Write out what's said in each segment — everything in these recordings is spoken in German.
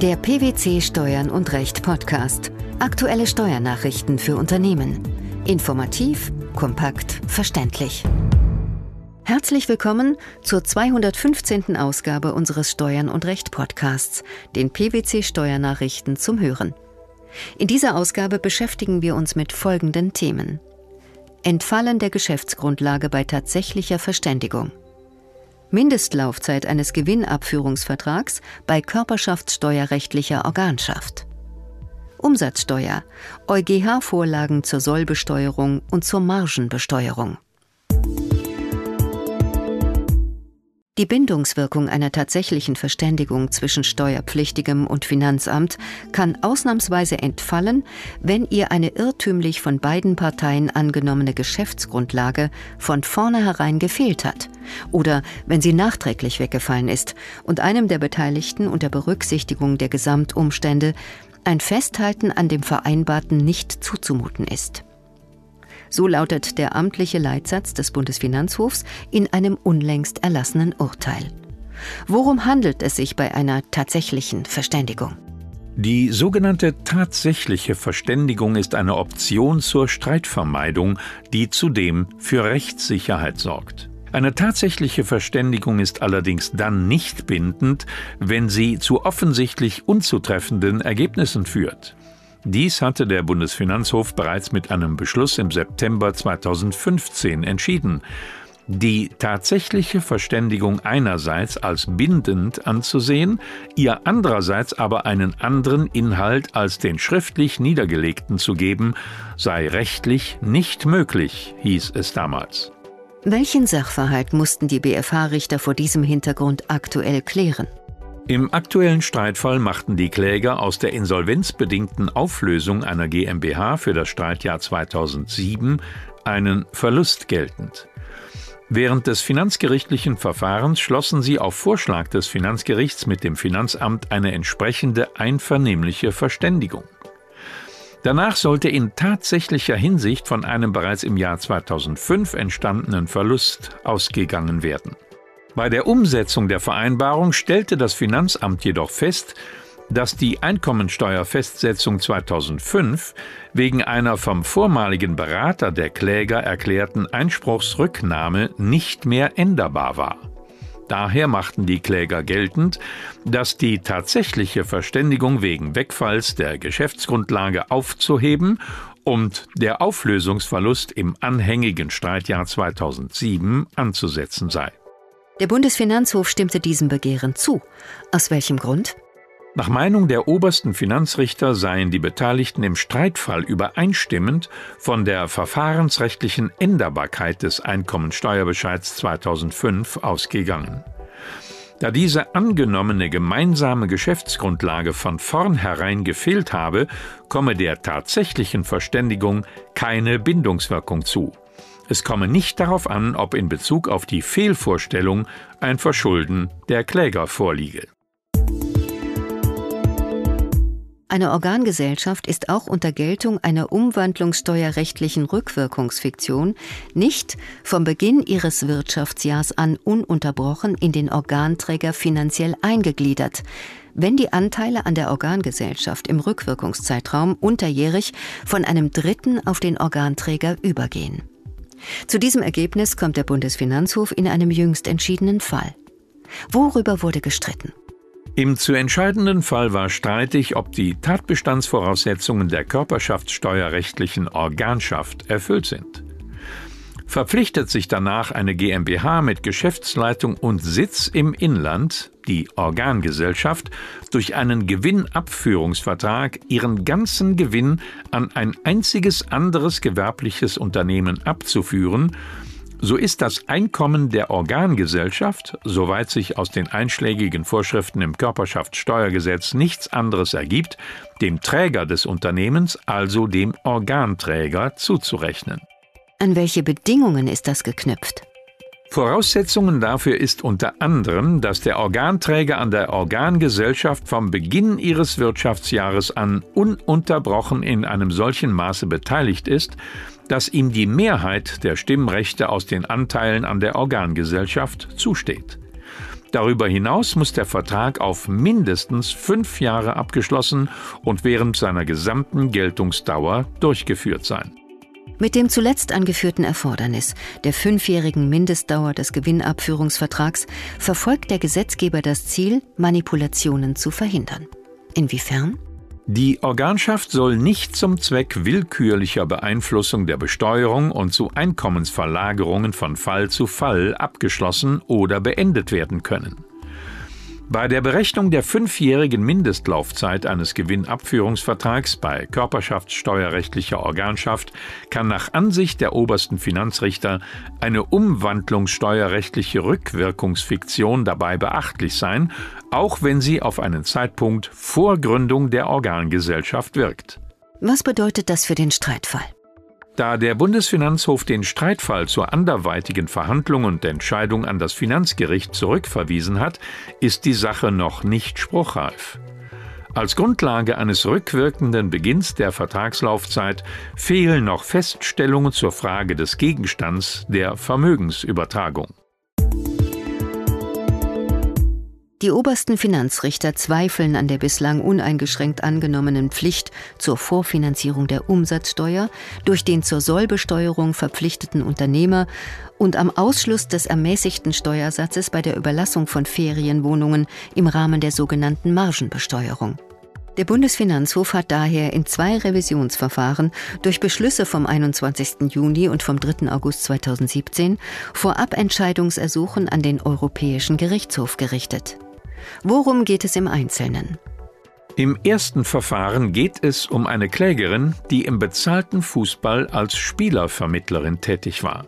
Der PwC Steuern und Recht Podcast. Aktuelle Steuernachrichten für Unternehmen. Informativ, kompakt, verständlich. Herzlich willkommen zur 215. Ausgabe unseres Steuern und Recht Podcasts, den PwC Steuernachrichten zum Hören. In dieser Ausgabe beschäftigen wir uns mit folgenden Themen. Entfallen der Geschäftsgrundlage bei tatsächlicher Verständigung. Mindestlaufzeit eines Gewinnabführungsvertrags bei körperschaftssteuerrechtlicher Organschaft. Umsatzsteuer, EuGH-Vorlagen zur Sollbesteuerung und zur Margenbesteuerung. Die Bindungswirkung einer tatsächlichen Verständigung zwischen Steuerpflichtigem und Finanzamt kann ausnahmsweise entfallen, wenn ihr eine irrtümlich von beiden Parteien angenommene Geschäftsgrundlage von vornherein gefehlt hat oder wenn sie nachträglich weggefallen ist und einem der Beteiligten unter Berücksichtigung der Gesamtumstände ein Festhalten an dem Vereinbarten nicht zuzumuten ist. So lautet der amtliche Leitsatz des Bundesfinanzhofs in einem unlängst erlassenen Urteil. Worum handelt es sich bei einer tatsächlichen Verständigung? Die sogenannte tatsächliche Verständigung ist eine Option zur Streitvermeidung, die zudem für Rechtssicherheit sorgt. Eine tatsächliche Verständigung ist allerdings dann nicht bindend, wenn sie zu offensichtlich unzutreffenden Ergebnissen führt. Dies hatte der Bundesfinanzhof bereits mit einem Beschluss im September 2015 entschieden. Die tatsächliche Verständigung einerseits als bindend anzusehen, ihr andererseits aber einen anderen Inhalt als den schriftlich niedergelegten zu geben, sei rechtlich nicht möglich, hieß es damals. Welchen Sachverhalt mussten die BFH-Richter vor diesem Hintergrund aktuell klären? Im aktuellen Streitfall machten die Kläger aus der insolvenzbedingten Auflösung einer GmbH für das Streitjahr 2007 einen Verlust geltend. Während des finanzgerichtlichen Verfahrens schlossen sie auf Vorschlag des Finanzgerichts mit dem Finanzamt eine entsprechende einvernehmliche Verständigung. Danach sollte in tatsächlicher Hinsicht von einem bereits im Jahr 2005 entstandenen Verlust ausgegangen werden. Bei der Umsetzung der Vereinbarung stellte das Finanzamt jedoch fest, dass die Einkommensteuerfestsetzung 2005 wegen einer vom vormaligen Berater der Kläger erklärten Einspruchsrücknahme nicht mehr änderbar war. Daher machten die Kläger geltend, dass die tatsächliche Verständigung wegen Wegfalls der Geschäftsgrundlage aufzuheben und der Auflösungsverlust im anhängigen Streitjahr 2007 anzusetzen sei. Der Bundesfinanzhof stimmte diesem Begehren zu. Aus welchem Grund? Nach Meinung der obersten Finanzrichter seien die Beteiligten im Streitfall übereinstimmend von der verfahrensrechtlichen Änderbarkeit des Einkommensteuerbescheids 2005 ausgegangen. Da diese angenommene gemeinsame Geschäftsgrundlage von vornherein gefehlt habe, komme der tatsächlichen Verständigung keine Bindungswirkung zu. Es komme nicht darauf an, ob in Bezug auf die Fehlvorstellung ein Verschulden der Kläger vorliege. Eine Organgesellschaft ist auch unter Geltung einer umwandlungssteuerrechtlichen Rückwirkungsfiktion nicht vom Beginn ihres Wirtschaftsjahrs an ununterbrochen in den Organträger finanziell eingegliedert, wenn die Anteile an der Organgesellschaft im Rückwirkungszeitraum unterjährig von einem Dritten auf den Organträger übergehen. Zu diesem Ergebnis kommt der Bundesfinanzhof in einem jüngst entschiedenen Fall. Worüber wurde gestritten? Im zu entscheidenden Fall war streitig, ob die Tatbestandsvoraussetzungen der körperschaftssteuerrechtlichen Organschaft erfüllt sind verpflichtet sich danach eine GmbH mit Geschäftsleitung und Sitz im Inland, die Organgesellschaft, durch einen Gewinnabführungsvertrag ihren ganzen Gewinn an ein einziges anderes gewerbliches Unternehmen abzuführen, so ist das Einkommen der Organgesellschaft, soweit sich aus den einschlägigen Vorschriften im Körperschaftssteuergesetz nichts anderes ergibt, dem Träger des Unternehmens, also dem Organträger, zuzurechnen. An welche Bedingungen ist das geknüpft? Voraussetzungen dafür ist unter anderem, dass der Organträger an der Organgesellschaft vom Beginn ihres Wirtschaftsjahres an ununterbrochen in einem solchen Maße beteiligt ist, dass ihm die Mehrheit der Stimmrechte aus den Anteilen an der Organgesellschaft zusteht. Darüber hinaus muss der Vertrag auf mindestens fünf Jahre abgeschlossen und während seiner gesamten Geltungsdauer durchgeführt sein. Mit dem zuletzt angeführten Erfordernis der fünfjährigen Mindestdauer des Gewinnabführungsvertrags verfolgt der Gesetzgeber das Ziel, Manipulationen zu verhindern. Inwiefern? Die Organschaft soll nicht zum Zweck willkürlicher Beeinflussung der Besteuerung und zu Einkommensverlagerungen von Fall zu Fall abgeschlossen oder beendet werden können. Bei der Berechnung der fünfjährigen Mindestlaufzeit eines Gewinnabführungsvertrags bei körperschaftssteuerrechtlicher Organschaft kann nach Ansicht der obersten Finanzrichter eine umwandlungssteuerrechtliche Rückwirkungsfiktion dabei beachtlich sein, auch wenn sie auf einen Zeitpunkt vor Gründung der Organgesellschaft wirkt. Was bedeutet das für den Streitfall? Da der Bundesfinanzhof den Streitfall zur anderweitigen Verhandlung und Entscheidung an das Finanzgericht zurückverwiesen hat, ist die Sache noch nicht spruchreif. Als Grundlage eines rückwirkenden Beginns der Vertragslaufzeit fehlen noch Feststellungen zur Frage des Gegenstands der Vermögensübertragung. Die obersten Finanzrichter zweifeln an der bislang uneingeschränkt angenommenen Pflicht zur Vorfinanzierung der Umsatzsteuer durch den zur Sollbesteuerung verpflichteten Unternehmer und am Ausschluss des ermäßigten Steuersatzes bei der Überlassung von Ferienwohnungen im Rahmen der sogenannten Margenbesteuerung. Der Bundesfinanzhof hat daher in zwei Revisionsverfahren durch Beschlüsse vom 21. Juni und vom 3. August 2017 Vorabentscheidungsersuchen an den Europäischen Gerichtshof gerichtet. Worum geht es im Einzelnen? Im ersten Verfahren geht es um eine Klägerin, die im bezahlten Fußball als Spielervermittlerin tätig war.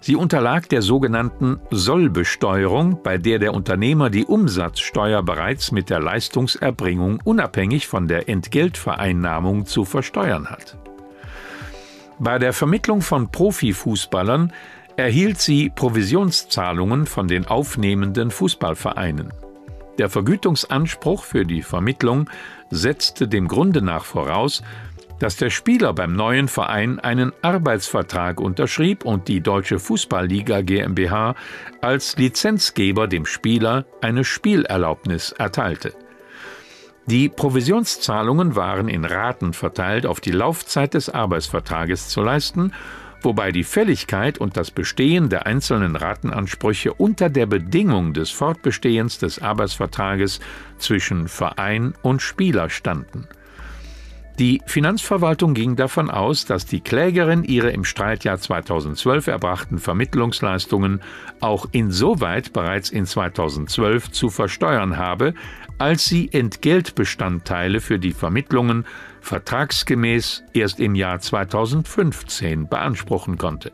Sie unterlag der sogenannten Sollbesteuerung, bei der der Unternehmer die Umsatzsteuer bereits mit der Leistungserbringung unabhängig von der Entgeltvereinnahmung zu versteuern hat. Bei der Vermittlung von Profifußballern erhielt sie Provisionszahlungen von den aufnehmenden Fußballvereinen. Der Vergütungsanspruch für die Vermittlung setzte dem Grunde nach voraus, dass der Spieler beim neuen Verein einen Arbeitsvertrag unterschrieb und die Deutsche Fußballliga GmbH als Lizenzgeber dem Spieler eine Spielerlaubnis erteilte. Die Provisionszahlungen waren in Raten verteilt auf die Laufzeit des Arbeitsvertrages zu leisten wobei die Fälligkeit und das Bestehen der einzelnen Ratenansprüche unter der Bedingung des Fortbestehens des Arbeitsvertrages zwischen Verein und Spieler standen. Die Finanzverwaltung ging davon aus, dass die Klägerin ihre im Streitjahr 2012 erbrachten Vermittlungsleistungen auch insoweit bereits in 2012 zu versteuern habe, als sie Entgeltbestandteile für die Vermittlungen vertragsgemäß erst im Jahr 2015 beanspruchen konnte.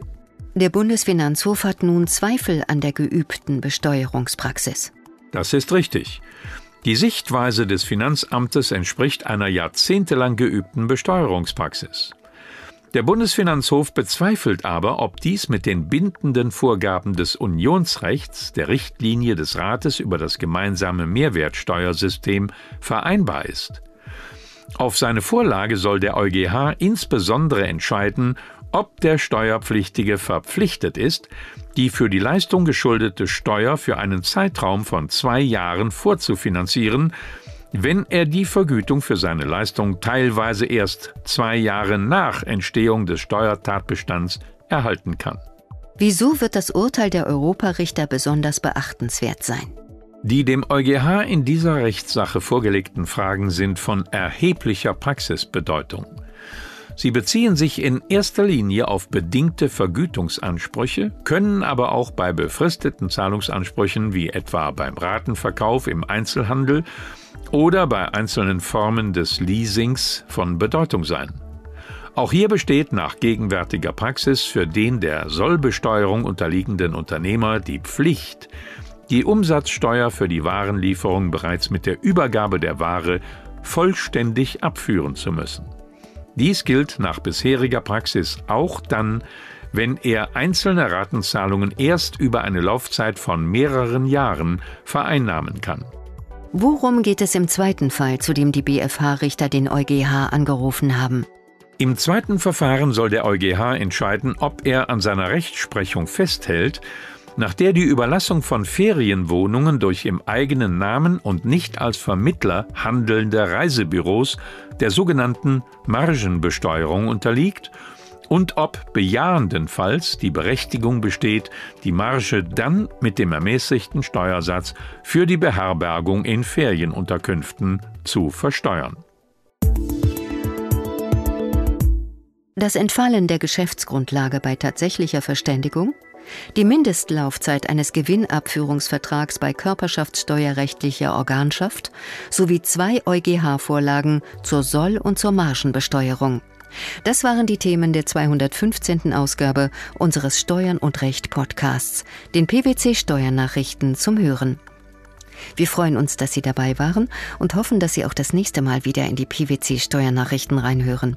Der Bundesfinanzhof hat nun Zweifel an der geübten Besteuerungspraxis. Das ist richtig. Die Sichtweise des Finanzamtes entspricht einer jahrzehntelang geübten Besteuerungspraxis. Der Bundesfinanzhof bezweifelt aber, ob dies mit den bindenden Vorgaben des Unionsrechts, der Richtlinie des Rates über das gemeinsame Mehrwertsteuersystem vereinbar ist. Auf seine Vorlage soll der EuGH insbesondere entscheiden, ob der Steuerpflichtige verpflichtet ist, die für die Leistung geschuldete Steuer für einen Zeitraum von zwei Jahren vorzufinanzieren, wenn er die Vergütung für seine Leistung teilweise erst zwei Jahre nach Entstehung des Steuertatbestands erhalten kann. Wieso wird das Urteil der Europarichter besonders beachtenswert sein? Die dem EuGH in dieser Rechtssache vorgelegten Fragen sind von erheblicher Praxisbedeutung. Sie beziehen sich in erster Linie auf bedingte Vergütungsansprüche, können aber auch bei befristeten Zahlungsansprüchen wie etwa beim Ratenverkauf im Einzelhandel oder bei einzelnen Formen des Leasings von Bedeutung sein. Auch hier besteht nach gegenwärtiger Praxis für den der Sollbesteuerung unterliegenden Unternehmer die Pflicht, die Umsatzsteuer für die Warenlieferung bereits mit der Übergabe der Ware vollständig abführen zu müssen. Dies gilt nach bisheriger Praxis auch dann, wenn er einzelne Ratenzahlungen erst über eine Laufzeit von mehreren Jahren vereinnahmen kann. Worum geht es im zweiten Fall, zu dem die BFH-Richter den EuGH angerufen haben? Im zweiten Verfahren soll der EuGH entscheiden, ob er an seiner Rechtsprechung festhält, nach der die Überlassung von Ferienwohnungen durch im eigenen Namen und nicht als Vermittler handelnde Reisebüros der sogenannten Margenbesteuerung unterliegt und ob bejahendenfalls die Berechtigung besteht, die Marge dann mit dem ermäßigten Steuersatz für die Beherbergung in Ferienunterkünften zu versteuern. Das Entfallen der Geschäftsgrundlage bei tatsächlicher Verständigung die Mindestlaufzeit eines Gewinnabführungsvertrags bei körperschaftssteuerrechtlicher Organschaft sowie zwei EuGH-Vorlagen zur Soll- und zur Margenbesteuerung. Das waren die Themen der 215. Ausgabe unseres Steuern und Recht Podcasts, den PwC Steuernachrichten zum Hören. Wir freuen uns, dass Sie dabei waren und hoffen, dass Sie auch das nächste Mal wieder in die PwC Steuernachrichten reinhören.